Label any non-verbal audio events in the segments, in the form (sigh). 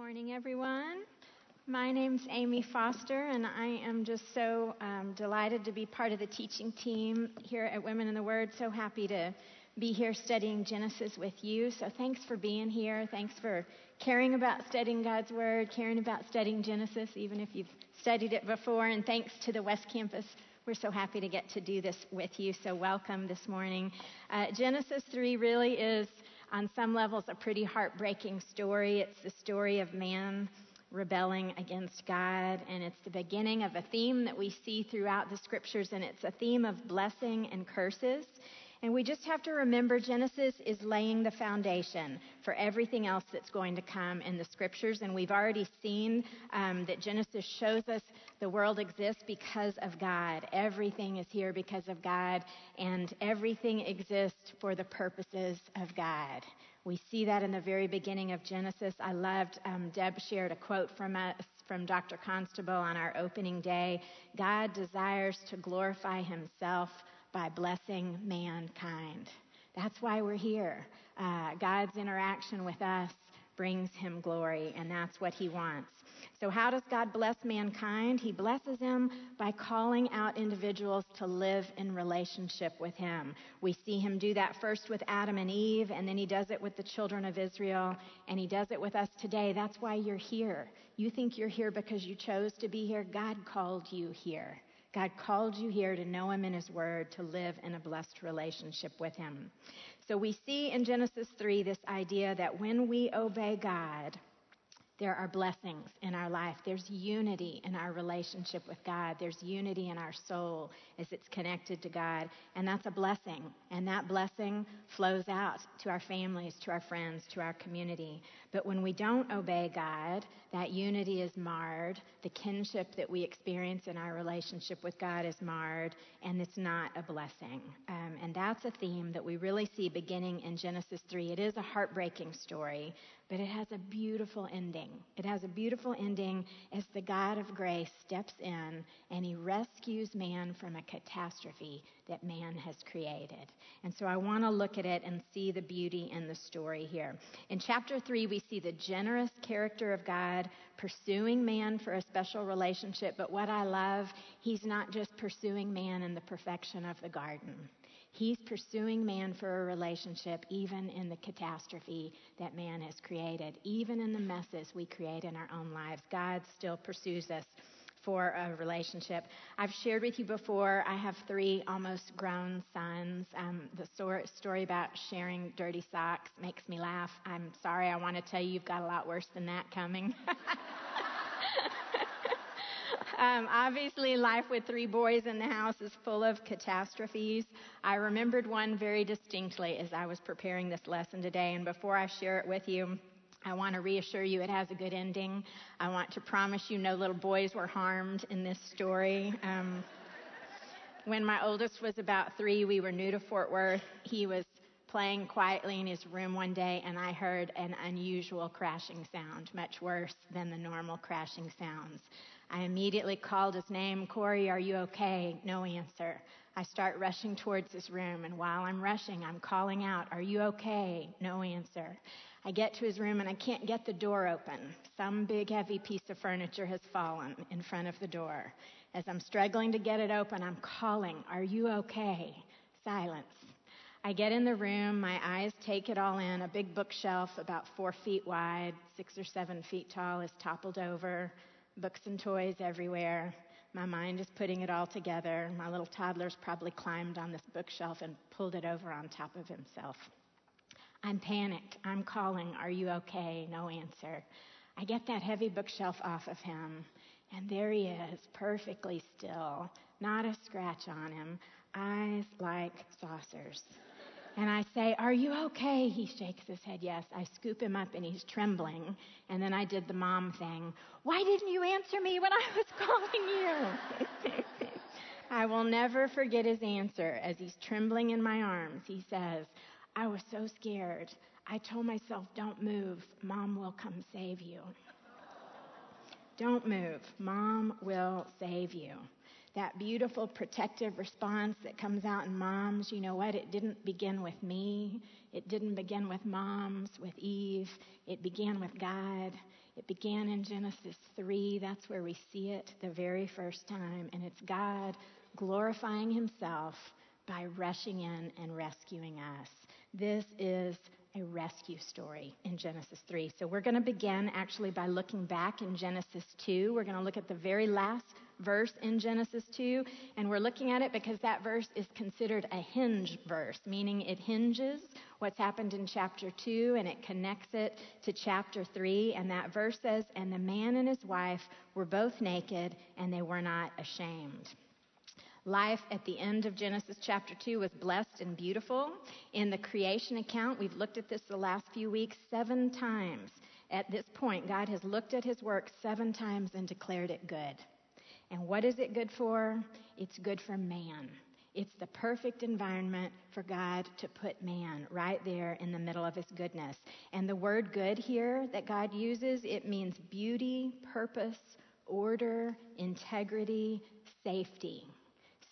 morning, everyone. My name's Amy Foster, and I am just so um, delighted to be part of the teaching team here at Women in the Word. So happy to be here studying Genesis with you. So thanks for being here. Thanks for caring about studying God's Word, caring about studying Genesis, even if you've studied it before. And thanks to the West Campus. We're so happy to get to do this with you. So welcome this morning. Uh, Genesis 3 really is on some levels a pretty heartbreaking story. It's the story of man rebelling against God, and it's the beginning of a theme that we see throughout the scriptures, and it's a theme of blessing and curses. And we just have to remember Genesis is laying the foundation for everything else that's going to come in the scriptures. And we've already seen um, that Genesis shows us the world exists because of God. Everything is here because of God, and everything exists for the purposes of God. We see that in the very beginning of Genesis. I loved, um, Deb shared a quote from us from Dr. Constable on our opening day. God desires to glorify himself by blessing mankind. That's why we're here. Uh, God's interaction with us brings him glory, and that's what he wants. So, how does God bless mankind? He blesses him by calling out individuals to live in relationship with him. We see him do that first with Adam and Eve, and then he does it with the children of Israel, and he does it with us today. That's why you're here. You think you're here because you chose to be here. God called you here. God called you here to know Him in His Word, to live in a blessed relationship with Him. So we see in Genesis 3 this idea that when we obey God, there are blessings in our life. There's unity in our relationship with God. There's unity in our soul as it's connected to God. And that's a blessing. And that blessing flows out to our families, to our friends, to our community. But when we don't obey God, that unity is marred. The kinship that we experience in our relationship with God is marred, and it's not a blessing. Um, and that's a theme that we really see beginning in Genesis 3. It is a heartbreaking story, but it has a beautiful ending. It has a beautiful ending as the God of grace steps in and he rescues man from a catastrophe that man has created. And so I want to look at it and see the beauty in the story here. In chapter 3, we see the generous character of God pursuing man for a special relationship, but what I love, he's not just pursuing man in the perfection of the garden. He's pursuing man for a relationship, even in the catastrophe that man has created, even in the messes we create in our own lives. God still pursues us for a relationship. I've shared with you before, I have three almost grown sons. Um, the story, story about sharing dirty socks makes me laugh. I'm sorry, I want to tell you, you've got a lot worse than that coming. (laughs) Um, obviously, life with three boys in the house is full of catastrophes. I remembered one very distinctly as I was preparing this lesson today, and before I share it with you, I want to reassure you it has a good ending. I want to promise you no little boys were harmed in this story. Um, when my oldest was about three, we were new to Fort Worth. He was playing quietly in his room one day, and I heard an unusual crashing sound, much worse than the normal crashing sounds. I immediately called his name. Corey, are you okay? No answer. I start rushing towards his room, and while I'm rushing, I'm calling out, Are you okay? No answer. I get to his room and I can't get the door open. Some big heavy piece of furniture has fallen in front of the door. As I'm struggling to get it open, I'm calling, Are you okay? Silence. I get in the room, my eyes take it all in. A big bookshelf, about four feet wide, six or seven feet tall, is toppled over books and toys everywhere. My mind is putting it all together. My little toddler's probably climbed on this bookshelf and pulled it over on top of himself. I'm panicked. I'm calling, Are you okay? No answer. I get that heavy bookshelf off of him, and there he is, perfectly still, not a scratch on him, eyes like saucers. And I say, Are you okay? He shakes his head, Yes. I scoop him up and he's trembling. And then I did the mom thing. Why didn't you answer me when I was (laughs) calling you? (laughs) I will never forget his answer as he's trembling in my arms. He says, I was so scared. I told myself, Don't move. Mom will come save you. (laughs) Don't move. Mom will save you that beautiful protective response that comes out in moms, you know what? It didn't begin with me. It didn't begin with moms, with Eve. It began with God. It began in Genesis 3. That's where we see it the very first time. And it's God glorifying himself by rushing in and rescuing us. This is a rescue story in Genesis 3. So we're going to begin actually by looking back in Genesis 2. We're going to look at the very last verse in Genesis 2, and we're looking at it because that verse is considered a hinge verse, meaning it hinges what's happened in chapter 2 and it connects it to chapter 3. And that verse says, And the man and his wife were both naked and they were not ashamed. Life at the end of Genesis chapter 2 was blessed and beautiful. In the creation account, we've looked at this the last few weeks seven times. At this point, God has looked at his work seven times and declared it good. And what is it good for? It's good for man. It's the perfect environment for God to put man right there in the middle of his goodness. And the word good here that God uses, it means beauty, purpose, order, integrity, safety.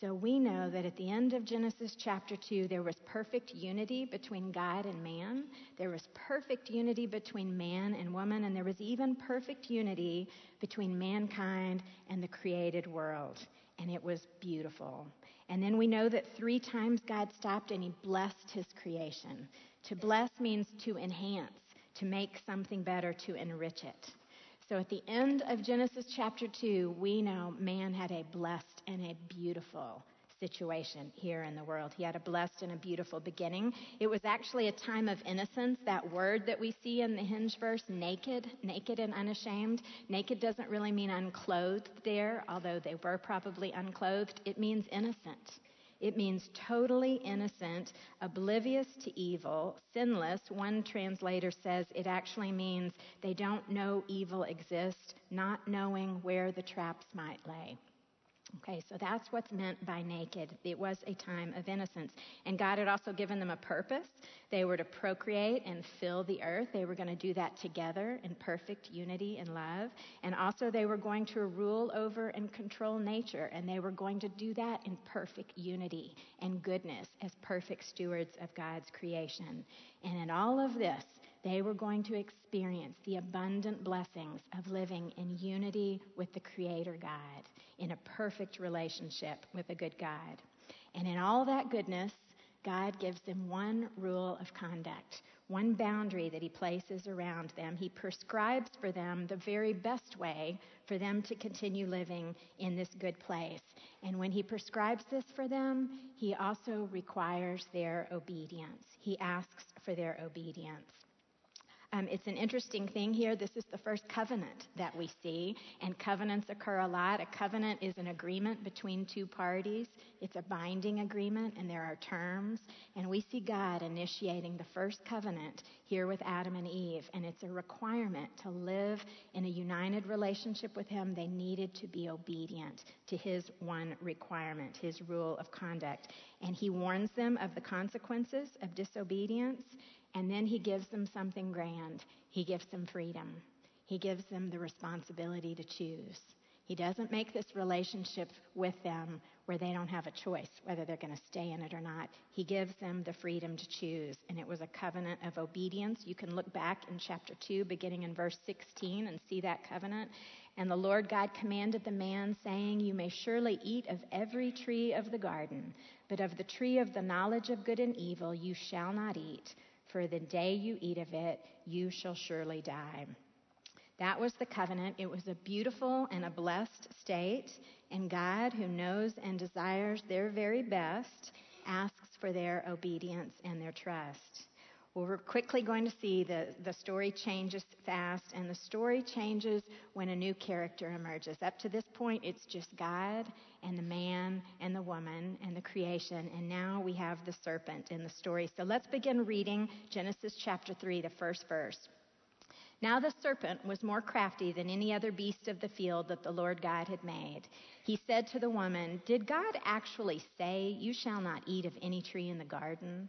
So we know that at the end of Genesis chapter 2, there was perfect unity between God and man. There was perfect unity between man and woman, and there was even perfect unity between mankind and the created world. And it was beautiful. And then we know that three times God stopped and he blessed his creation. To bless means to enhance, to make something better, to enrich it. So at the end of Genesis chapter 2, we know man had a blessed and a beautiful situation here in the world. He had a blessed and a beautiful beginning. It was actually a time of innocence. That word that we see in the hinge verse, naked, naked and unashamed. Naked doesn't really mean unclothed there, although they were probably unclothed. It means innocent. It means totally innocent, oblivious to evil, sinless. One translator says it actually means they don't know evil exists, not knowing where the traps might lay. Okay, so that's what's meant by naked. It was a time of innocence. And God had also given them a purpose. They were to procreate and fill the earth. They were going to do that together in perfect unity and love. And also, they were going to rule over and control nature. And they were going to do that in perfect unity and goodness as perfect stewards of God's creation. And in all of this, they were going to experience the abundant blessings of living in unity with the Creator God in a perfect relationship with a good God. And in all that goodness, God gives them one rule of conduct, one boundary that He places around them. He prescribes for them the very best way for them to continue living in this good place. And when He prescribes this for them, He also requires their obedience. He asks for their obedience. Um, it's an interesting thing here. This is the first covenant that we see, and covenants occur a lot. A covenant is an agreement between two parties, it's a binding agreement, and there are terms. And we see God initiating the first covenant here with Adam and Eve, and it's a requirement to live in a united relationship with Him. They needed to be obedient to His one requirement, His rule of conduct. And He warns them of the consequences of disobedience and then he gives them something grand. He gives them freedom. He gives them the responsibility to choose. He doesn't make this relationship with them where they don't have a choice whether they're going to stay in it or not. He gives them the freedom to choose. And it was a covenant of obedience. You can look back in chapter 2, beginning in verse 16, and see that covenant. And the Lord God commanded the man, saying, You may surely eat of every tree of the garden, but of the tree of the knowledge of good and evil you shall not eat for the day you eat of it, you shall surely die. That was the covenant. It was a beautiful and a blessed state, and God, who knows and desires their very best, asks for their obedience and their trust. Well, we're quickly going to see the, the story changes fast, and the story changes when a new character emerges. Up to this point, it's just God and the man and the woman and the creation, and now we have the serpent in the story. So let's begin reading Genesis chapter 3, the first verse. Now the serpent was more crafty than any other beast of the field that the Lord God had made. He said to the woman, Did God actually say, You shall not eat of any tree in the garden?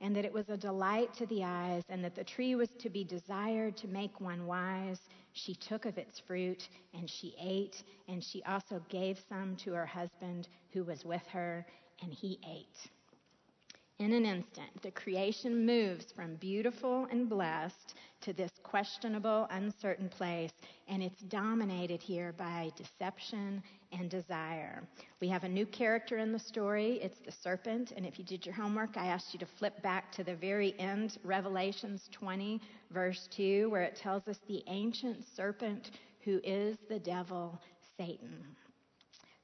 and that it was a delight to the eyes, and that the tree was to be desired to make one wise, she took of its fruit, and she ate, and she also gave some to her husband who was with her, and he ate. In an instant, the creation moves from beautiful and blessed to this questionable, uncertain place, and it's dominated here by deception and desire. We have a new character in the story. It's the serpent, and if you did your homework, I asked you to flip back to the very end, Revelations 20, verse 2, where it tells us the ancient serpent who is the devil, Satan.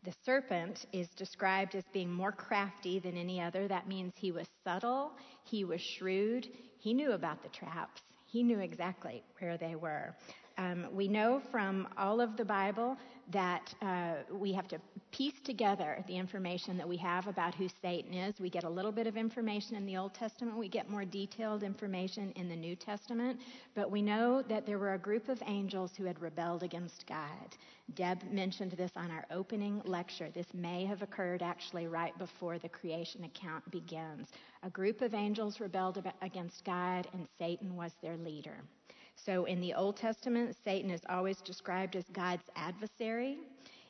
The serpent is described as being more crafty than any other. That means he was subtle, he was shrewd, he knew about the traps, he knew exactly where they were. Um, we know from all of the Bible that uh, we have to piece together the information that we have about who Satan is. We get a little bit of information in the Old Testament, we get more detailed information in the New Testament, but we know that there were a group of angels who had rebelled against God. Deb mentioned this on our opening lecture. This may have occurred actually right before the creation account begins. A group of angels rebelled against God, and Satan was their leader. So in the Old Testament, Satan is always described as God's adversary.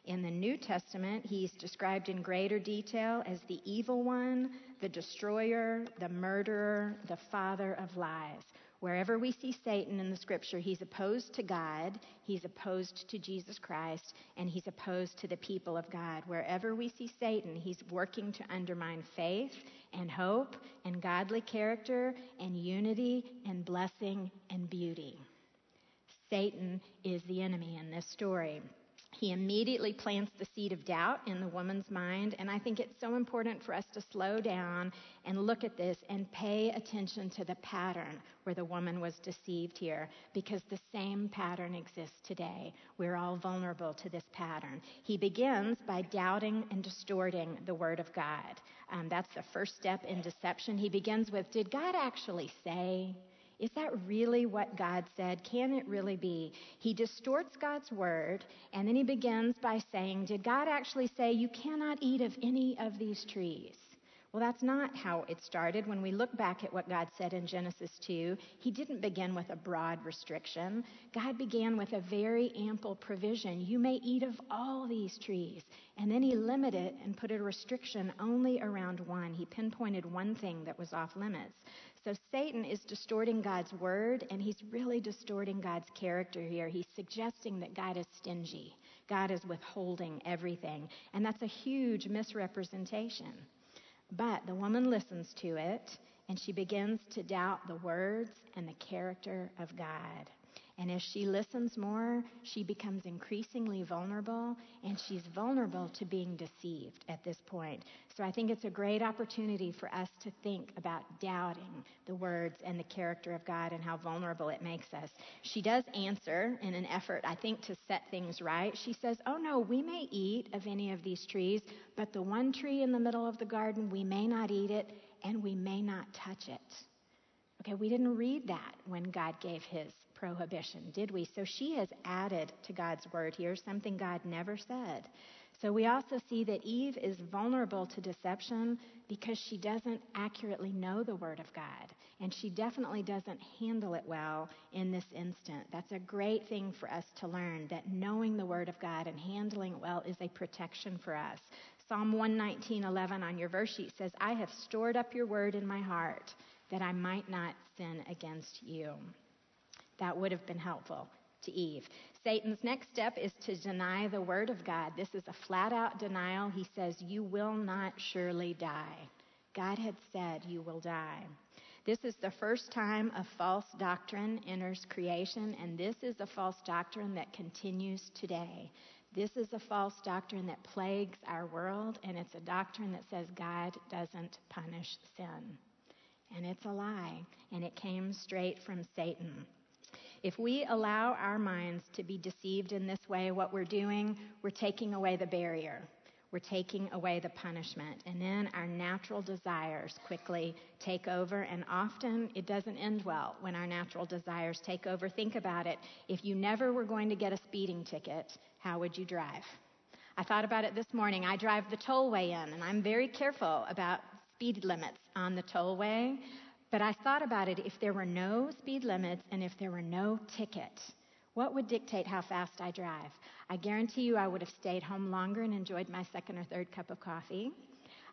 In the New Testament, he's described in greater detail as the evil one, the destroyer, the murderer, the father of lies. Wherever we see Satan in the scripture, he's opposed to God, he's opposed to Jesus Christ, and he's opposed to the people of God. Wherever we see Satan, he's working to undermine faith and hope and godly character and unity and blessing and beauty. Satan is the enemy in this story. He immediately plants the seed of doubt in the woman's mind, and I think it's so important for us to slow down and look at this and pay attention to the pattern where the woman was deceived here, because the same pattern exists today. We're all vulnerable to this pattern. He begins by doubting and distorting the Word of God. Um, that's the first step in deception. He begins with Did God actually say? Is that really what God said? Can it really be? He distorts God's word, and then he begins by saying, Did God actually say you cannot eat of any of these trees? Well, that's not how it started. When we look back at what God said in Genesis 2, He didn't begin with a broad restriction. God began with a very ample provision. You may eat of all these trees. And then He limited and put a restriction only around one. He pinpointed one thing that was off limits. So Satan is distorting God's word, and he's really distorting God's character here. He's suggesting that God is stingy, God is withholding everything. And that's a huge misrepresentation. But the woman listens to it, and she begins to doubt the words and the character of God. And as she listens more, she becomes increasingly vulnerable, and she's vulnerable to being deceived at this point. So I think it's a great opportunity for us to think about doubting the words and the character of God and how vulnerable it makes us. She does answer in an effort, I think, to set things right. She says, Oh no, we may eat of any of these trees, but the one tree in the middle of the garden, we may not eat it, and we may not touch it. Okay, we didn't read that when God gave his prohibition, did we? So she has added to God's word here something God never said. So we also see that Eve is vulnerable to deception because she doesn't accurately know the Word of God. And she definitely doesn't handle it well in this instant. That's a great thing for us to learn that knowing the Word of God and handling it well is a protection for us. Psalm 119:11 on your verse sheet says, I have stored up your word in my heart that I might not sin against you. That would have been helpful to Eve. Satan's next step is to deny the word of God. This is a flat out denial. He says, You will not surely die. God had said, You will die. This is the first time a false doctrine enters creation, and this is a false doctrine that continues today. This is a false doctrine that plagues our world, and it's a doctrine that says God doesn't punish sin. And it's a lie, and it came straight from Satan. If we allow our minds to be deceived in this way, what we're doing, we're taking away the barrier. We're taking away the punishment. And then our natural desires quickly take over. And often it doesn't end well when our natural desires take over. Think about it. If you never were going to get a speeding ticket, how would you drive? I thought about it this morning. I drive the tollway in, and I'm very careful about speed limits on the tollway. But I thought about it if there were no speed limits and if there were no ticket what would dictate how fast I drive? I guarantee you I would have stayed home longer and enjoyed my second or third cup of coffee.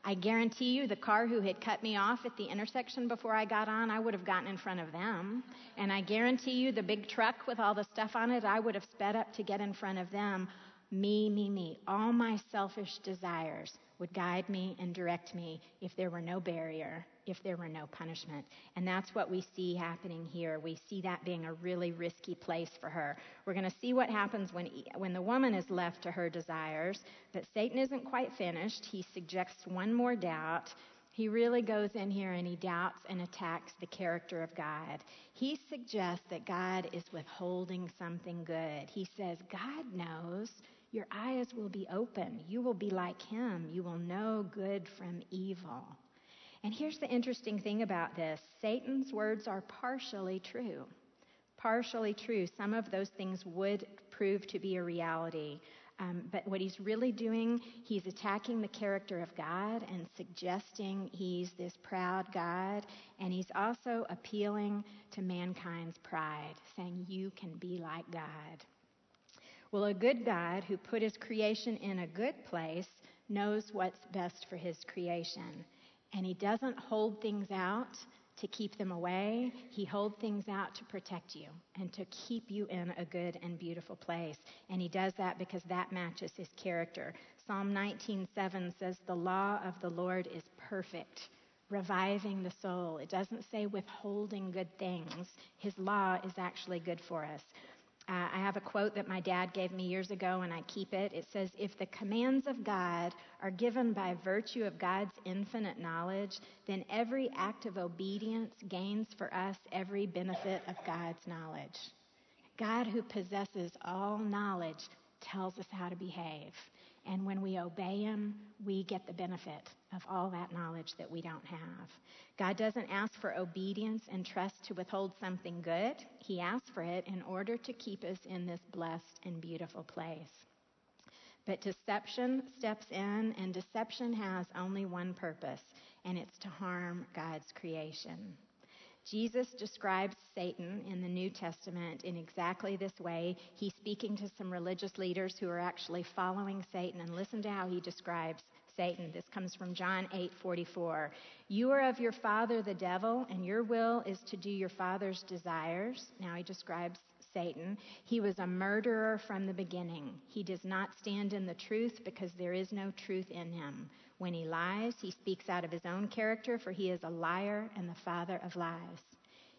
I guarantee you the car who had cut me off at the intersection before I got on, I would have gotten in front of them. And I guarantee you the big truck with all the stuff on it, I would have sped up to get in front of them. Me, me, me. All my selfish desires would guide me and direct me if there were no barrier, if there were no punishment. And that's what we see happening here. We see that being a really risky place for her. We're going to see what happens when, when the woman is left to her desires, but Satan isn't quite finished. He suggests one more doubt. He really goes in here and he doubts and attacks the character of God. He suggests that God is withholding something good. He says, God knows your eyes will be open. You will be like him. You will know good from evil. And here's the interesting thing about this Satan's words are partially true. Partially true. Some of those things would prove to be a reality. Um, but what he's really doing, he's attacking the character of God and suggesting he's this proud God. And he's also appealing to mankind's pride, saying, You can be like God. Well, a good God who put his creation in a good place knows what's best for his creation. And he doesn't hold things out to keep them away. He holds things out to protect you and to keep you in a good and beautiful place. And he does that because that matches his character. Psalm 19:7 says the law of the Lord is perfect, reviving the soul. It doesn't say withholding good things. His law is actually good for us. Uh, I have a quote that my dad gave me years ago, and I keep it. It says, If the commands of God are given by virtue of God's infinite knowledge, then every act of obedience gains for us every benefit of God's knowledge. God, who possesses all knowledge, tells us how to behave. And when we obey Him, we get the benefit of all that knowledge that we don't have. God doesn't ask for obedience and trust to withhold something good. He asks for it in order to keep us in this blessed and beautiful place. But deception steps in, and deception has only one purpose, and it's to harm God's creation. Jesus describes Satan in the New Testament in exactly this way. He's speaking to some religious leaders who are actually following Satan, and listen to how he describes Satan. This comes from John 8:44. You are of your father the devil, and your will is to do your father's desires. Now he describes Satan. He was a murderer from the beginning. He does not stand in the truth because there is no truth in him. When he lies, he speaks out of his own character, for he is a liar and the father of lies.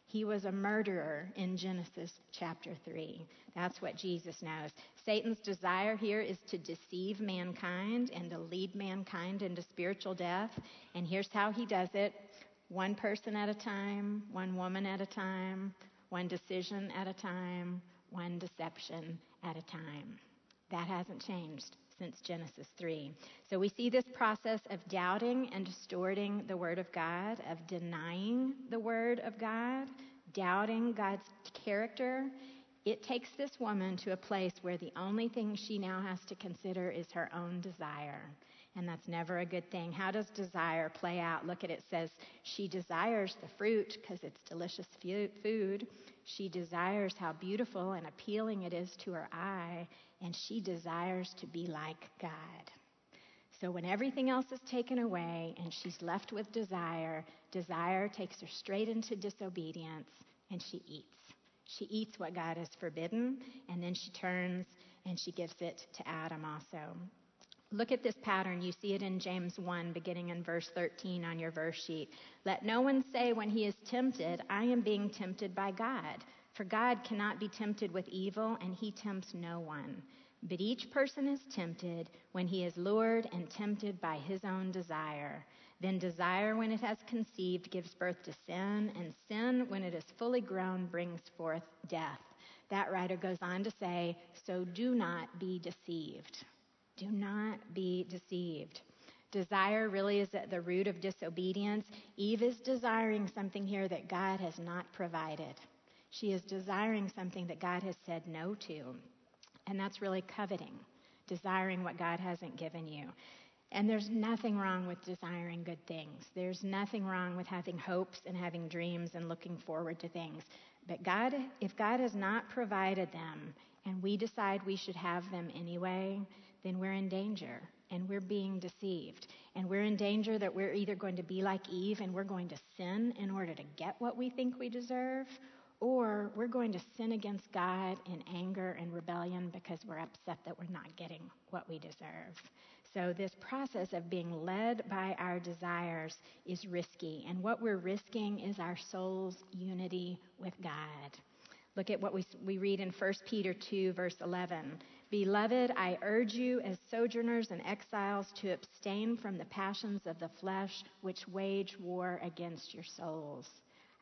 He was a murderer in Genesis chapter 3. That's what Jesus knows. Satan's desire here is to deceive mankind and to lead mankind into spiritual death. And here's how he does it one person at a time, one woman at a time, one decision at a time, one deception at a time. That hasn't changed since Genesis 3. So we see this process of doubting and distorting the Word of God, of denying the Word of God, doubting God's character. It takes this woman to a place where the only thing she now has to consider is her own desire. And that's never a good thing. How does desire play out? Look at it. it says she desires the fruit because it's delicious food. She desires how beautiful and appealing it is to her eye and she desires to be like God. So when everything else is taken away and she's left with desire, desire takes her straight into disobedience and she eats. She eats what God has forbidden and then she turns and she gives it to Adam also. Look at this pattern. You see it in James 1, beginning in verse 13 on your verse sheet. Let no one say when he is tempted, I am being tempted by God. For God cannot be tempted with evil, and he tempts no one. But each person is tempted when he is lured and tempted by his own desire. Then desire, when it has conceived, gives birth to sin, and sin, when it is fully grown, brings forth death. That writer goes on to say, So do not be deceived. Do not be deceived. Desire really is at the root of disobedience. Eve is desiring something here that God has not provided. She is desiring something that God has said no to. And that's really coveting, desiring what God hasn't given you. And there's nothing wrong with desiring good things. There's nothing wrong with having hopes and having dreams and looking forward to things. But God, if God has not provided them and we decide we should have them anyway, then we're in danger and we're being deceived. And we're in danger that we're either going to be like Eve and we're going to sin in order to get what we think we deserve, or we're going to sin against God in anger and rebellion because we're upset that we're not getting what we deserve. So, this process of being led by our desires is risky. And what we're risking is our soul's unity with God. Look at what we, we read in 1 Peter 2, verse 11. Beloved, I urge you as sojourners and exiles to abstain from the passions of the flesh which wage war against your souls.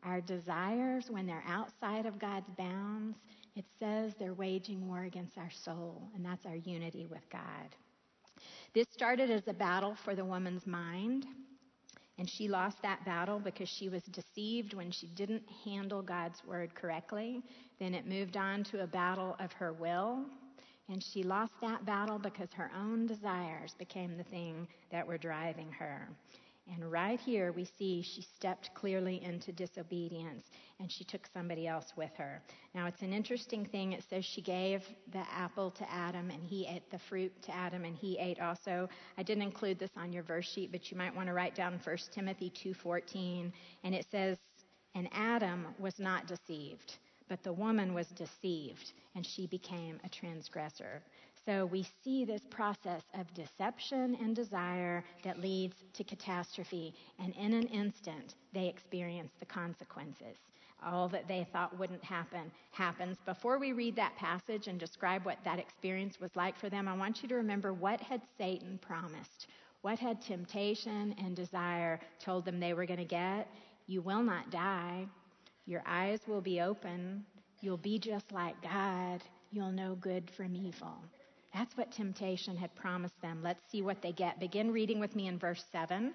Our desires, when they're outside of God's bounds, it says they're waging war against our soul, and that's our unity with God. This started as a battle for the woman's mind, and she lost that battle because she was deceived when she didn't handle God's word correctly. Then it moved on to a battle of her will, and she lost that battle because her own desires became the thing that were driving her. And right here, we see she stepped clearly into disobedience and she took somebody else with her. Now, it's an interesting thing. It says she gave the apple to Adam and he ate the fruit to Adam and he ate also. I didn't include this on your verse sheet, but you might want to write down 1 Timothy 2:14 and it says, "And Adam was not deceived, but the woman was deceived and she became a transgressor." So we see this process of deception and desire that leads to catastrophe. And in an instant, they experience the consequences. All that they thought wouldn't happen happens. Before we read that passage and describe what that experience was like for them, I want you to remember what had Satan promised? What had temptation and desire told them they were going to get? You will not die. Your eyes will be open. You'll be just like God. You'll know good from evil. That's what temptation had promised them. Let's see what they get. Begin reading with me in verse 7.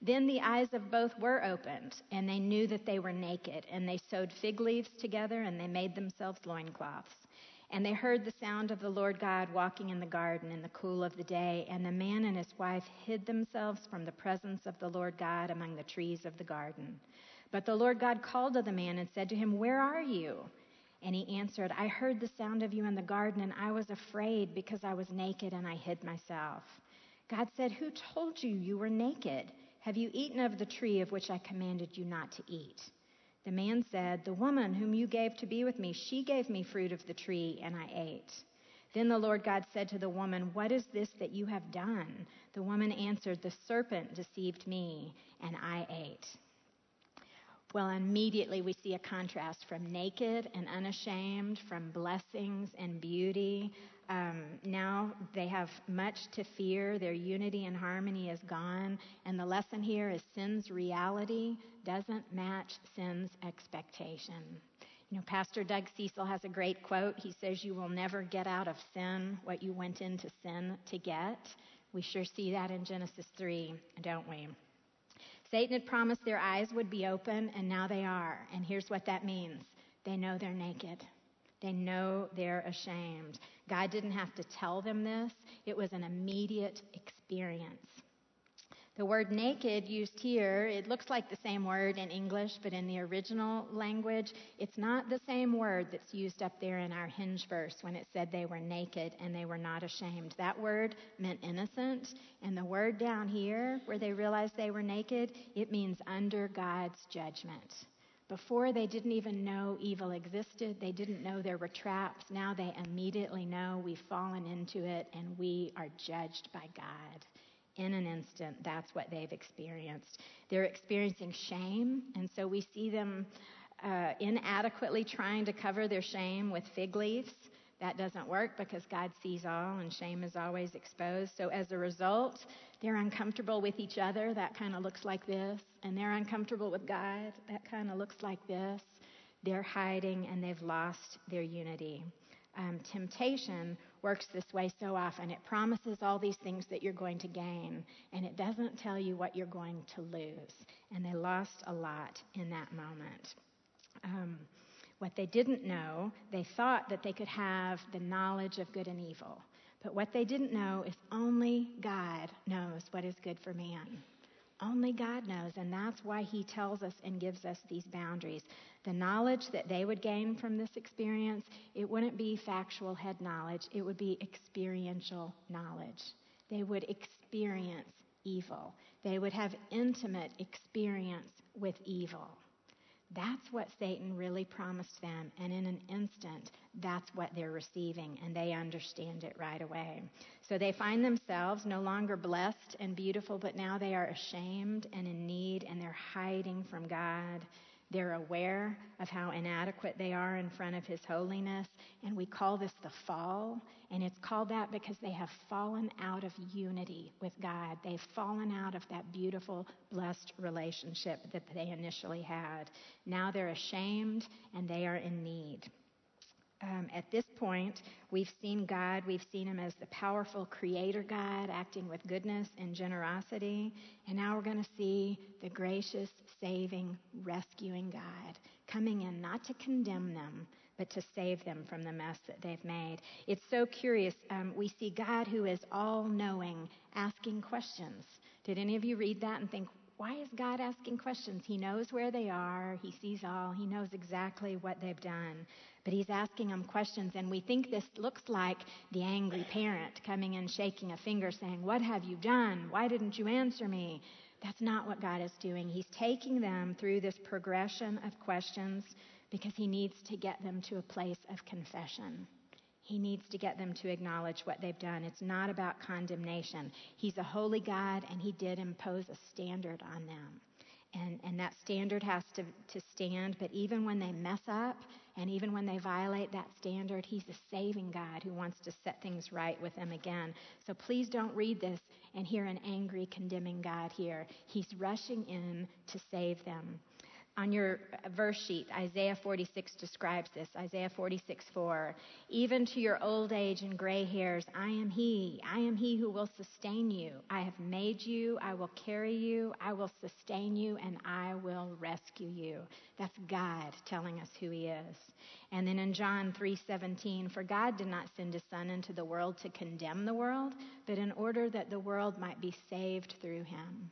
Then the eyes of both were opened, and they knew that they were naked, and they sewed fig leaves together, and they made themselves loincloths. And they heard the sound of the Lord God walking in the garden in the cool of the day, and the man and his wife hid themselves from the presence of the Lord God among the trees of the garden. But the Lord God called to the man and said to him, Where are you? And he answered, I heard the sound of you in the garden, and I was afraid because I was naked and I hid myself. God said, Who told you you were naked? Have you eaten of the tree of which I commanded you not to eat? The man said, The woman whom you gave to be with me, she gave me fruit of the tree, and I ate. Then the Lord God said to the woman, What is this that you have done? The woman answered, The serpent deceived me, and I ate. Well, immediately we see a contrast from naked and unashamed, from blessings and beauty. Um, now they have much to fear. Their unity and harmony is gone. And the lesson here is sin's reality doesn't match sin's expectation. You know, Pastor Doug Cecil has a great quote. He says, You will never get out of sin what you went into sin to get. We sure see that in Genesis 3, don't we? Satan had promised their eyes would be open, and now they are. And here's what that means they know they're naked. They know they're ashamed. God didn't have to tell them this, it was an immediate experience. The word naked used here, it looks like the same word in English, but in the original language, it's not the same word that's used up there in our hinge verse when it said they were naked and they were not ashamed. That word meant innocent, and the word down here, where they realized they were naked, it means under God's judgment. Before they didn't even know evil existed, they didn't know there were traps. Now they immediately know we've fallen into it and we are judged by God in an instant, that's what they've experienced. They're experiencing shame, and so we see them uh, inadequately trying to cover their shame with fig leaves. That doesn't work because God sees all and shame is always exposed. So as a result, they're uncomfortable with each other. That kind of looks like this. And they're uncomfortable with God. That kind of looks like this. They're hiding and they've lost their unity. um, temptation works this way so often. It promises all these things that you're going to gain, and it doesn't tell you what you're going to lose. And they lost a lot in that moment. Um, what they didn't know, they thought that they could have the knowledge of good and evil. But what they didn't know is only God knows what is good for man. Only God knows, and that's why He tells us and gives us these boundaries. The knowledge that they would gain from this experience, it wouldn't be factual head knowledge, it would be experiential knowledge. They would experience evil, they would have intimate experience with evil. That's what Satan really promised them. And in an instant, that's what they're receiving, and they understand it right away. So they find themselves no longer blessed and beautiful, but now they are ashamed and in need, and they're hiding from God. They're aware of how inadequate they are in front of His holiness. And we call this the fall. And it's called that because they have fallen out of unity with God. They've fallen out of that beautiful, blessed relationship that they initially had. Now they're ashamed and they are in need. Um, at this point, we've seen God, we've seen Him as the powerful creator God acting with goodness and generosity. And now we're going to see the gracious, saving, rescuing God coming in not to condemn them, but to save them from the mess that they've made. It's so curious. Um, we see God who is all knowing asking questions. Did any of you read that and think, why is God asking questions? He knows where they are, He sees all, He knows exactly what they've done. But He's asking them questions, and we think this looks like the angry parent coming and shaking a finger saying, What have you done? Why didn't you answer me? That's not what God is doing. He's taking them through this progression of questions because He needs to get them to a place of confession. He needs to get them to acknowledge what they've done. It's not about condemnation. He's a holy God, and He did impose a standard on them. And, and that standard has to, to stand, but even when they mess up and even when they violate that standard, He's a saving God who wants to set things right with them again. So please don't read this and hear an angry, condemning God here. He's rushing in to save them on your verse sheet, Isaiah 46 describes this. Isaiah 46, 4. Even to your old age and gray hairs, I am He. I am He who will sustain you. I have made you. I will carry you. I will sustain you, and I will rescue you. That's God telling us who He is. And then in John 3:17, for God did not send His Son into the world to condemn the world, but in order that the world might be saved through Him.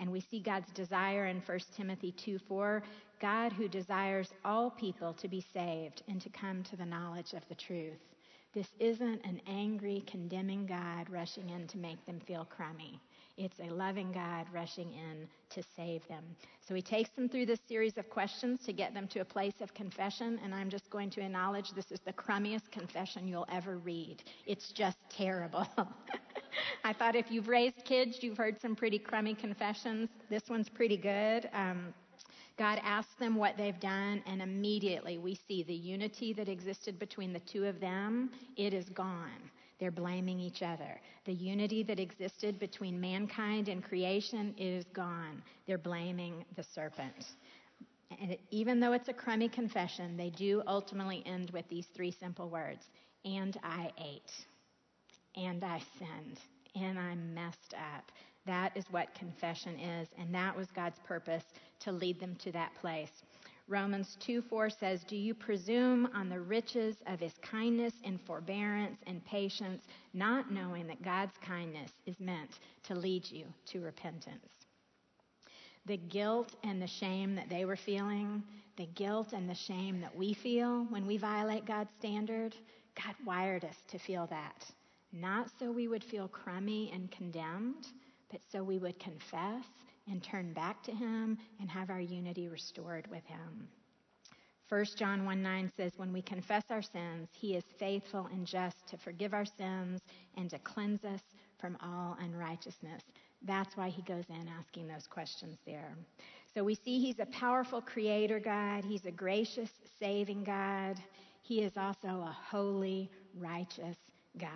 And we see God's desire in 1 Timothy 2 4, God who desires all people to be saved and to come to the knowledge of the truth. This isn't an angry, condemning God rushing in to make them feel crummy. It's a loving God rushing in to save them. So he takes them through this series of questions to get them to a place of confession, and I'm just going to acknowledge this is the crummiest confession you'll ever read. It's just terrible. (laughs) (laughs) I thought if you've raised kids, you've heard some pretty crummy confessions. This one's pretty good. Um, God asks them what they've done, and immediately we see the unity that existed between the two of them. It is gone. They're blaming each other. The unity that existed between mankind and creation is gone. They're blaming the serpent. And even though it's a crummy confession, they do ultimately end with these three simple words And I ate, and I sinned, and I messed up. That is what confession is, and that was God's purpose to lead them to that place. Romans 2 4 says, Do you presume on the riches of his kindness and forbearance and patience, not knowing that God's kindness is meant to lead you to repentance? The guilt and the shame that they were feeling, the guilt and the shame that we feel when we violate God's standard, God wired us to feel that. Not so we would feel crummy and condemned, but so we would confess and turn back to Him and have our unity restored with Him. 1 John 1 9 says, When we confess our sins, He is faithful and just to forgive our sins and to cleanse us from all unrighteousness. That's why He goes in asking those questions there. So we see He's a powerful creator God, He's a gracious, saving God. He is also a holy, righteous God.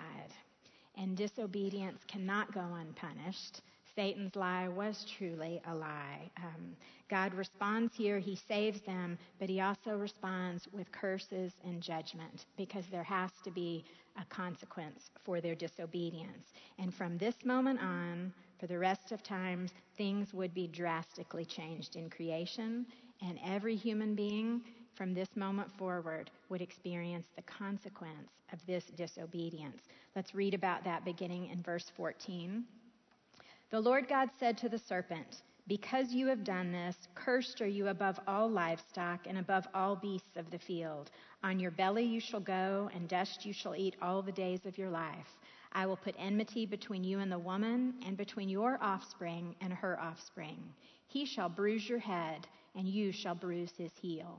And disobedience cannot go unpunished. Satan's lie was truly a lie. Um, God responds here, He saves them, but He also responds with curses and judgment because there has to be a consequence for their disobedience. And from this moment on, for the rest of time, things would be drastically changed in creation, and every human being from this moment forward would experience the consequence of this disobedience. Let's read about that beginning in verse 14. The Lord God said to the serpent, Because you have done this, cursed are you above all livestock and above all beasts of the field. On your belly you shall go, and dust you shall eat all the days of your life. I will put enmity between you and the woman, and between your offspring and her offspring. He shall bruise your head, and you shall bruise his heel.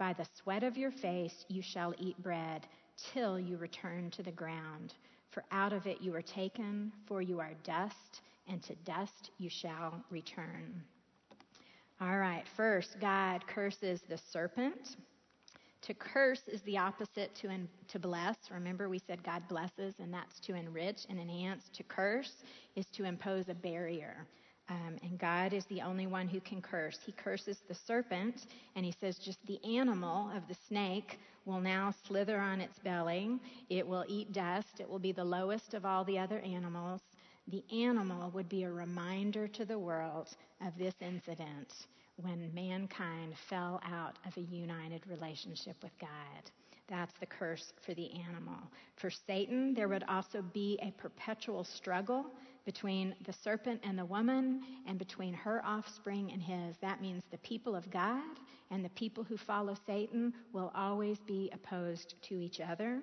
By the sweat of your face you shall eat bread, till you return to the ground. For out of it you were taken, for you are dust, and to dust you shall return. All right, first, God curses the serpent. To curse is the opposite to, to bless. Remember, we said God blesses, and that's to enrich and enhance. To curse is to impose a barrier. Um, and God is the only one who can curse. He curses the serpent, and he says, just the animal of the snake will now slither on its belly. It will eat dust. It will be the lowest of all the other animals. The animal would be a reminder to the world of this incident when mankind fell out of a united relationship with God. That's the curse for the animal. For Satan, there would also be a perpetual struggle between the serpent and the woman and between her offspring and his. That means the people of God and the people who follow Satan will always be opposed to each other.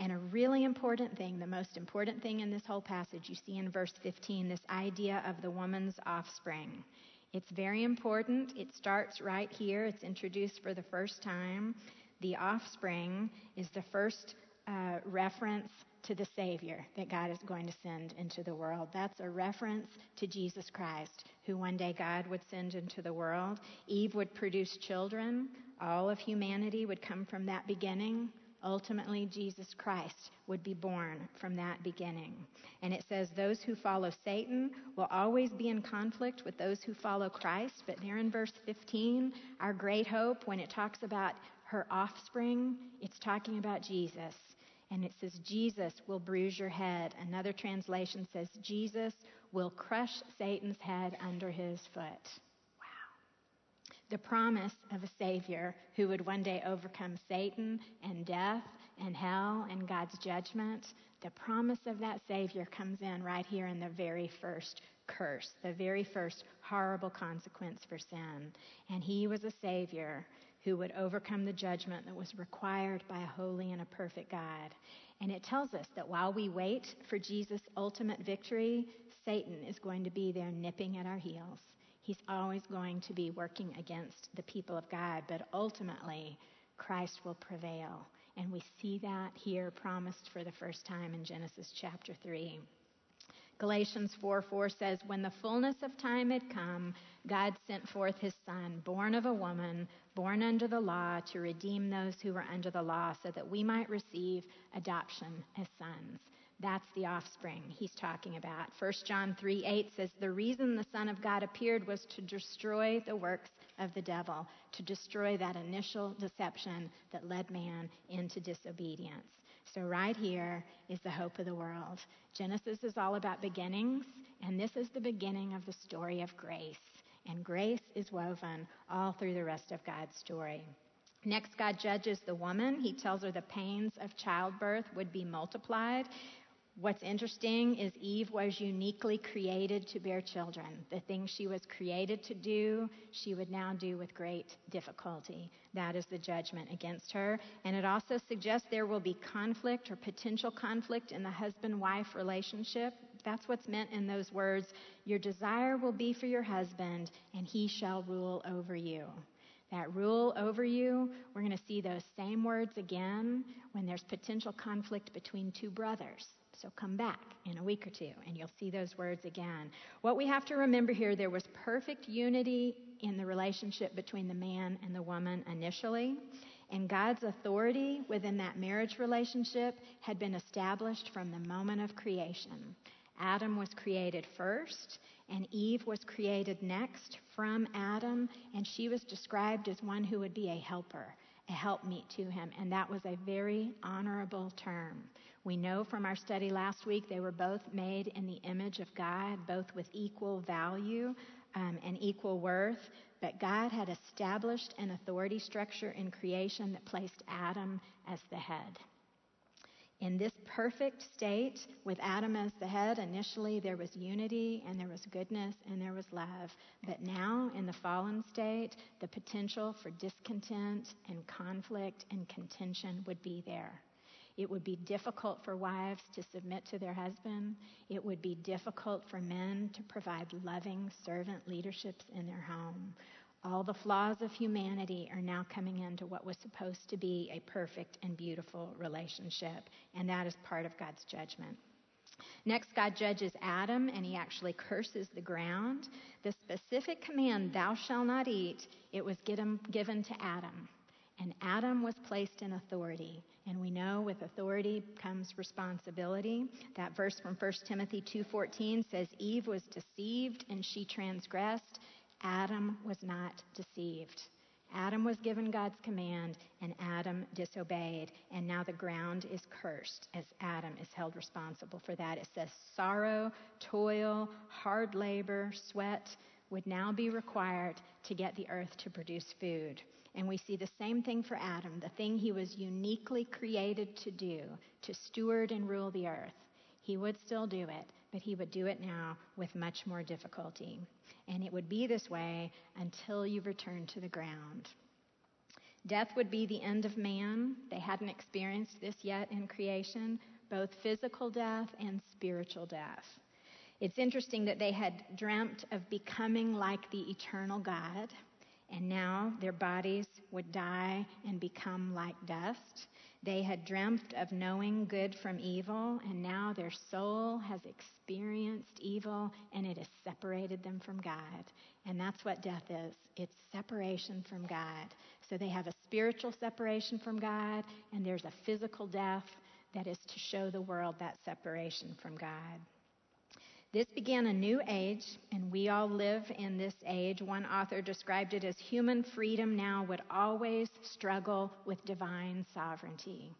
And a really important thing, the most important thing in this whole passage, you see in verse 15, this idea of the woman's offspring. It's very important. It starts right here. It's introduced for the first time. The offspring is the first uh, reference to the Savior that God is going to send into the world. That's a reference to Jesus Christ, who one day God would send into the world. Eve would produce children. All of humanity would come from that beginning. Ultimately, Jesus Christ would be born from that beginning. And it says those who follow Satan will always be in conflict with those who follow Christ. But there in verse 15, our great hope, when it talks about her offspring, it's talking about Jesus and it says, Jesus will bruise your head. Another translation says, Jesus will crush Satan's head under his foot. Wow. The promise of a Savior who would one day overcome Satan and death and hell and God's judgment. The promise of that Savior comes in right here in the very first curse, the very first horrible consequence for sin. And He was a Savior who would overcome the judgment that was required by a holy and a perfect God. And it tells us that while we wait for Jesus' ultimate victory, Satan is going to be there nipping at our heels. He's always going to be working against the people of God, but ultimately, Christ will prevail. And we see that here promised for the first time in Genesis chapter 3. Galatians 4 4 says, When the fullness of time had come, God sent forth his Son, born of a woman, born under the law, to redeem those who were under the law, so that we might receive adoption as sons. That's the offspring he's talking about. 1 John 3 8 says, The reason the Son of God appeared was to destroy the works of the devil, to destroy that initial deception that led man into disobedience. So, right here is the hope of the world. Genesis is all about beginnings, and this is the beginning of the story of grace. And grace is woven all through the rest of God's story. Next, God judges the woman. He tells her the pains of childbirth would be multiplied. What's interesting is Eve was uniquely created to bear children. The things she was created to do, she would now do with great difficulty. That is the judgment against her. And it also suggests there will be conflict or potential conflict in the husband wife relationship That's what's meant in those words. Your desire will be for your husband, and he shall rule over you. That rule over you, we're going to see those same words again when there's potential conflict between two brothers. So come back in a week or two and you'll see those words again. What we have to remember here there was perfect unity in the relationship between the man and the woman initially. And God's authority within that marriage relationship had been established from the moment of creation. Adam was created first, and Eve was created next from Adam, and she was described as one who would be a helper, a helpmeet to him, and that was a very honorable term. We know from our study last week they were both made in the image of God, both with equal value um, and equal worth. But God had established an authority structure in creation that placed Adam as the head. In this perfect state, with Adam as the head, initially there was unity and there was goodness and there was love. But now, in the fallen state, the potential for discontent and conflict and contention would be there. It would be difficult for wives to submit to their husband. It would be difficult for men to provide loving servant leaderships in their home. All the flaws of humanity are now coming into what was supposed to be a perfect and beautiful relationship, and that is part of God's judgment. Next, God judges Adam and he actually curses the ground. The specific command, thou shalt not eat, it was given to Adam. And Adam was placed in authority. And we know with authority comes responsibility. That verse from 1 Timothy 2:14 says Eve was deceived and she transgressed. Adam was not deceived. Adam was given God's command and Adam disobeyed. And now the ground is cursed as Adam is held responsible for that. It says sorrow, toil, hard labor, sweat would now be required to get the earth to produce food. And we see the same thing for Adam, the thing he was uniquely created to do, to steward and rule the earth. He would still do it, but he would do it now with much more difficulty. And it would be this way until you return to the ground. Death would be the end of man. They hadn't experienced this yet in creation, both physical death and spiritual death. It's interesting that they had dreamt of becoming like the eternal God and now their bodies would die and become like dust. They had dreamt of knowing good from evil, and now their soul has experienced evil and it has separated them from God. And that's what death is it's separation from God. So they have a spiritual separation from God, and there's a physical death that is to show the world that separation from God. This began a new age, and we all live in this age. One author described it as human freedom now would always struggle with divine sovereignty.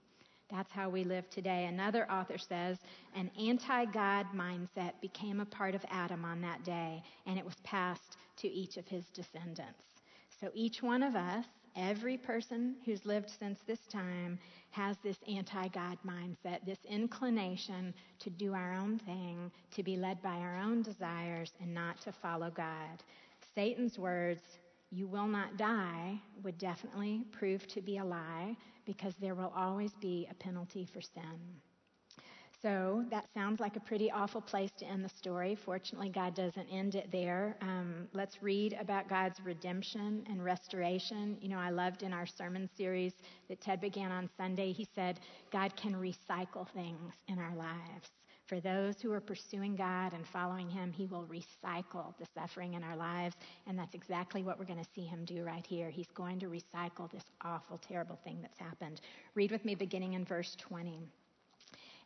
That's how we live today. Another author says an anti God mindset became a part of Adam on that day, and it was passed to each of his descendants. So each one of us Every person who's lived since this time has this anti God mindset, this inclination to do our own thing, to be led by our own desires, and not to follow God. Satan's words, you will not die, would definitely prove to be a lie because there will always be a penalty for sin. So that sounds like a pretty awful place to end the story. Fortunately, God doesn't end it there. Um, let's read about God's redemption and restoration. You know, I loved in our sermon series that Ted began on Sunday, he said, God can recycle things in our lives. For those who are pursuing God and following Him, He will recycle the suffering in our lives. And that's exactly what we're going to see Him do right here. He's going to recycle this awful, terrible thing that's happened. Read with me beginning in verse 20.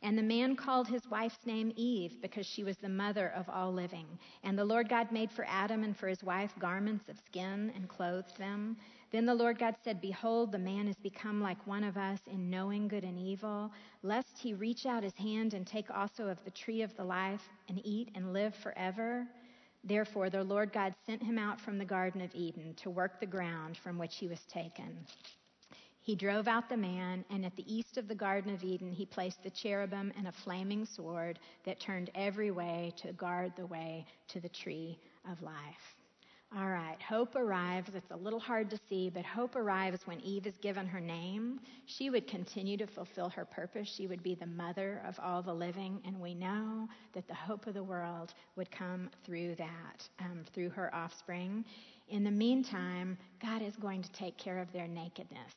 And the man called his wife's name Eve because she was the mother of all living. And the Lord God made for Adam and for his wife garments of skin and clothed them. Then the Lord God said, Behold, the man has become like one of us in knowing good and evil, lest he reach out his hand and take also of the tree of the life and eat and live forever. Therefore, the Lord God sent him out from the Garden of Eden to work the ground from which he was taken. He drove out the man, and at the east of the Garden of Eden, he placed the cherubim and a flaming sword that turned every way to guard the way to the tree of life. All right, hope arrives. It's a little hard to see, but hope arrives when Eve is given her name. She would continue to fulfill her purpose. She would be the mother of all the living, and we know that the hope of the world would come through that, um, through her offspring. In the meantime, God is going to take care of their nakedness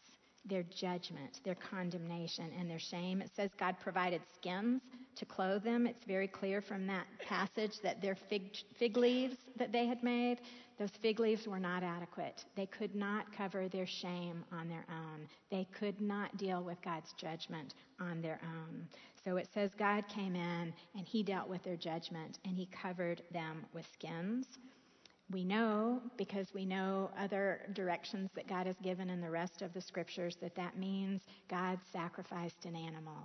their judgment, their condemnation, and their shame. It says God provided skins to clothe them. It's very clear from that passage that their fig, fig leaves that they had made, those fig leaves were not adequate. They could not cover their shame on their own. They could not deal with God's judgment on their own. So it says God came in and he dealt with their judgment and he covered them with skins. We know, because we know other directions that God has given in the rest of the scriptures, that that means God sacrificed an animal.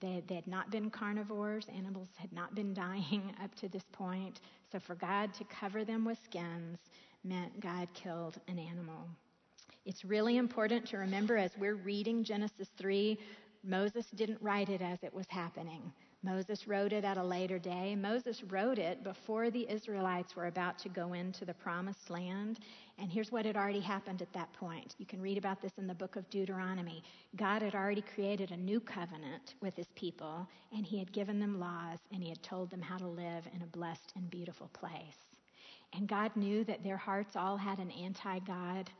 They, they, had not been carnivores. Animals had not been (laughs) dying up to this point. So for God to cover them with skins meant God killed an animal. It's really important to remember as we're reading Genesis 3, Moses didn't write it as it was happening. Moses wrote it at a later day. Moses wrote it before the Israelites were about to go into the promised land. And here's what had already happened at that point. You can read about this in the book of Deuteronomy. God had already created a new covenant with his people, and he had given them laws, and he had told them how to live in a blessed and beautiful place. And God knew that their hearts all had an anti God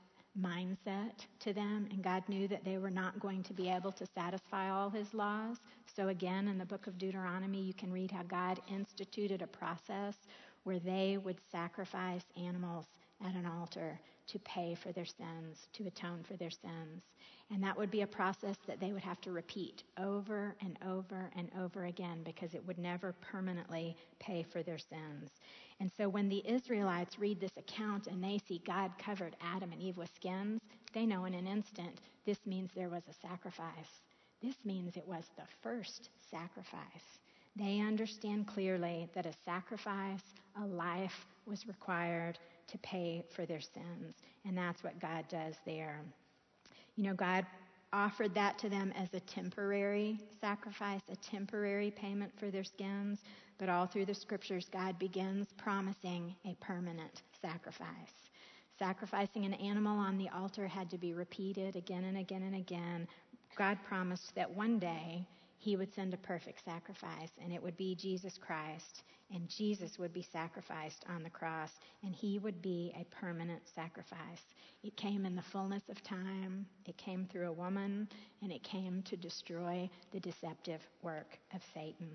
mindset to them, and God knew that they were not going to be able to satisfy all his laws. So, again, in the book of Deuteronomy, you can read how God instituted a process where they would sacrifice animals at an altar to pay for their sins, to atone for their sins. And that would be a process that they would have to repeat over and over and over again because it would never permanently pay for their sins. And so when the Israelites read this account and they see God covered Adam and Eve with skins, they know in an instant this means there was a sacrifice. This means it was the first sacrifice. They understand clearly that a sacrifice, a life, was required to pay for their sins. And that's what God does there. You know, God offered that to them as a temporary sacrifice, a temporary payment for their skins. But all through the scriptures, God begins promising a permanent sacrifice. Sacrificing an animal on the altar had to be repeated again and again and again, God promised that one day he would send a perfect sacrifice, and it would be Jesus Christ, and Jesus would be sacrificed on the cross, and he would be a permanent sacrifice. It came in the fullness of time, it came through a woman, and it came to destroy the deceptive work of Satan.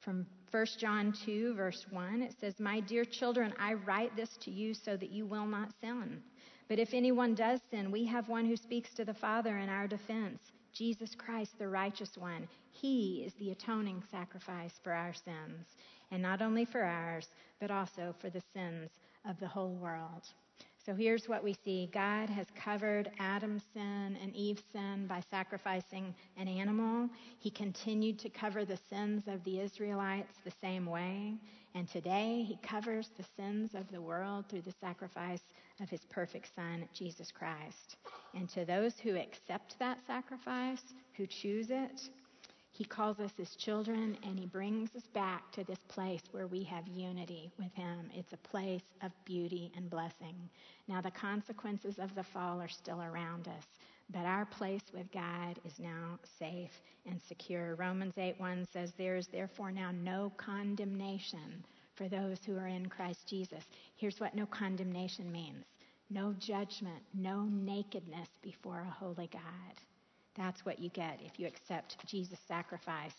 From 1 John 2, verse 1, it says, My dear children, I write this to you so that you will not sin. But if anyone does sin, we have one who speaks to the Father in our defense Jesus Christ, the righteous one. He is the atoning sacrifice for our sins, and not only for ours, but also for the sins of the whole world. So here's what we see God has covered Adam's sin and Eve's sin by sacrificing an animal. He continued to cover the sins of the Israelites the same way. And today, He covers the sins of the world through the sacrifice of His perfect Son, Jesus Christ. And to those who accept that sacrifice, who choose it, he calls us his children and he brings us back to this place where we have unity with him. It's a place of beauty and blessing. Now, the consequences of the fall are still around us, but our place with God is now safe and secure. Romans 8 1 says, There is therefore now no condemnation for those who are in Christ Jesus. Here's what no condemnation means no judgment, no nakedness before a holy God. That's what you get if you accept Jesus' sacrifice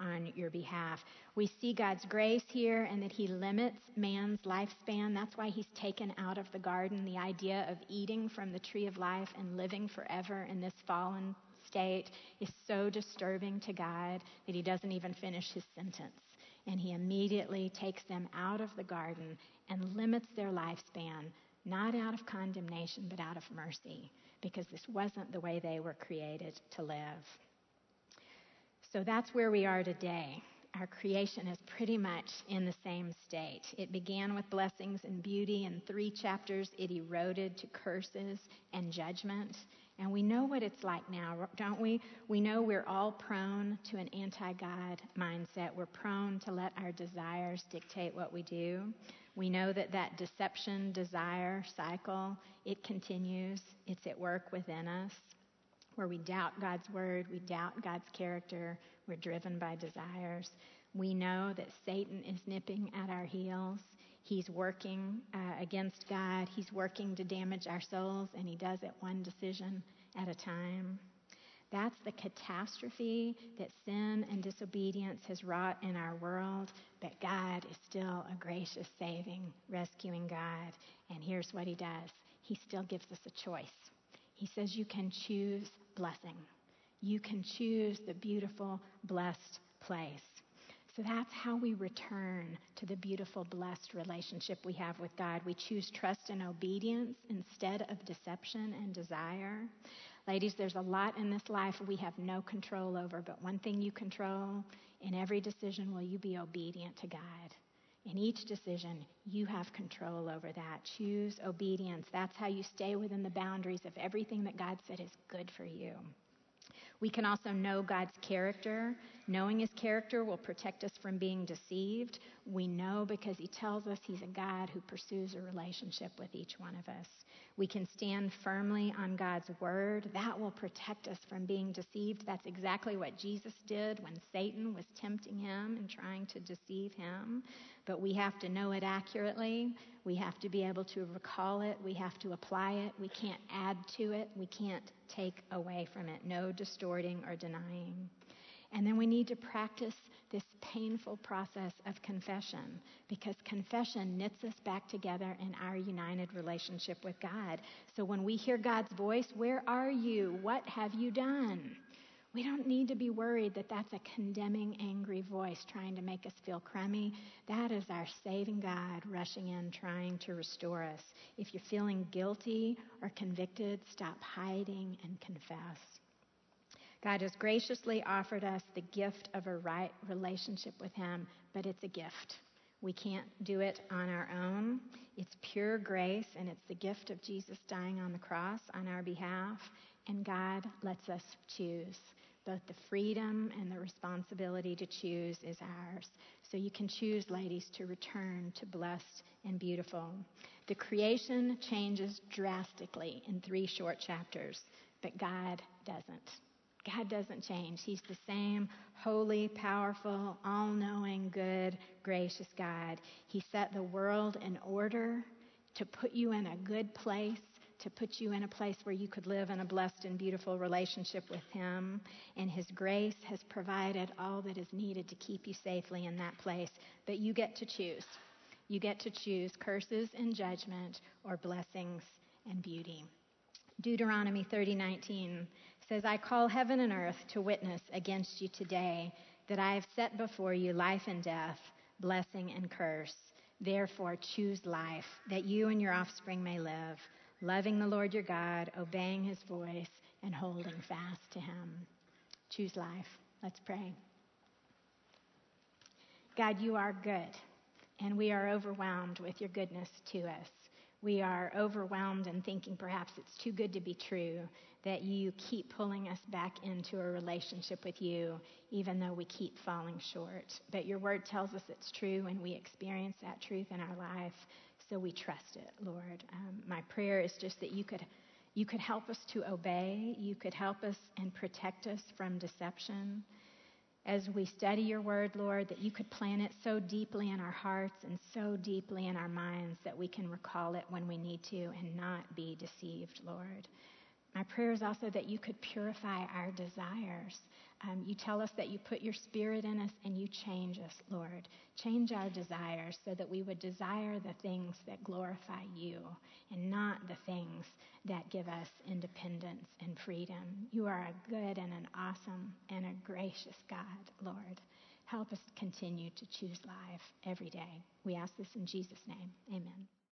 on your behalf. We see God's grace here and that He limits man's lifespan. That's why He's taken out of the garden the idea of eating from the tree of life and living forever in this fallen state is so disturbing to God that He doesn't even finish His sentence. And He immediately takes them out of the garden and limits their lifespan, not out of condemnation, but out of mercy because this wasn't the way they were created to live. So that's where we are today. Our creation is pretty much in the same state. It began with blessings and beauty. In three chapters, it eroded to curses and judgment. And we know what it's like now, don't we? We know we're all prone to an anti God mindset. We're prone to let our desires dictate what we do. We know that that deception, desire cycle, it continues. It's at work within us where we doubt God's word, we doubt God's character, we're driven by desires. We know that Satan is nipping at our heels. He's working uh, against God. He's working to damage our souls, and he does it one decision at a time. That's the catastrophe that sin and disobedience has wrought in our world. But God is still a gracious, saving, rescuing God. And here's what He does He still gives us a choice. He says, You can choose blessing, you can choose the beautiful, blessed place. So that's how we return to the beautiful, blessed relationship we have with God. We choose trust and obedience instead of deception and desire. Ladies, there's a lot in this life we have no control over, but one thing you control in every decision will you be obedient to God. In each decision, you have control over that. Choose obedience. That's how you stay within the boundaries of everything that God said is good for you. We can also know God's character. Knowing his character will protect us from being deceived. We know because he tells us he's a God who pursues a relationship with each one of us. We can stand firmly on God's word. That will protect us from being deceived. That's exactly what Jesus did when Satan was tempting him and trying to deceive him. But we have to know it accurately. We have to be able to recall it. We have to apply it. We can't add to it. We can't take away from it. No distorting or denying. And then we need to practice this painful process of confession because confession knits us back together in our united relationship with God. So when we hear God's voice, where are you? What have you done? We don't need to be worried that that's a condemning, angry voice trying to make us feel crummy. That is our saving God rushing in, trying to restore us. If you're feeling guilty or convicted, stop hiding and confess. God has graciously offered us the gift of a right relationship with Him, but it's a gift. We can't do it on our own. It's pure grace, and it's the gift of Jesus dying on the cross on our behalf, and God lets us choose. Both the freedom and the responsibility to choose is ours. So you can choose, ladies, to return to blessed and beautiful. The creation changes drastically in three short chapters, but God doesn't. God doesn't change. He's the same holy, powerful, all knowing, good, gracious God. He set the world in order to put you in a good place to put you in a place where you could live in a blessed and beautiful relationship with Him. And His grace has provided all that is needed to keep you safely in that place. But you get to choose. You get to choose curses and judgment or blessings and beauty. Deuteronomy 30:19 says, "I call heaven and earth to witness against you today that I have set before you life and death, blessing and curse. Therefore choose life, that you and your offspring may live." loving the Lord your God, obeying his voice, and holding fast to him. Choose life. Let's pray. God, you are good, and we are overwhelmed with your goodness to us. We are overwhelmed and thinking perhaps it's too good to be true that you keep pulling us back into a relationship with you, even though we keep falling short. But your word tells us it's true, and we experience that truth in our life. So we trust it, Lord. Um, my prayer is just that you could, you could help us to obey. You could help us and protect us from deception. As we study your word, Lord, that you could plant it so deeply in our hearts and so deeply in our minds that we can recall it when we need to and not be deceived, Lord. My prayer is also that you could purify our desires. Um, you tell us that you put your spirit in us and you change us, Lord. Change our desires so that we would desire the things that glorify you and not the things that give us independence and freedom. You are a good and an awesome and a gracious God, Lord. Help us continue to choose life every day. We ask this in Jesus' name. Amen.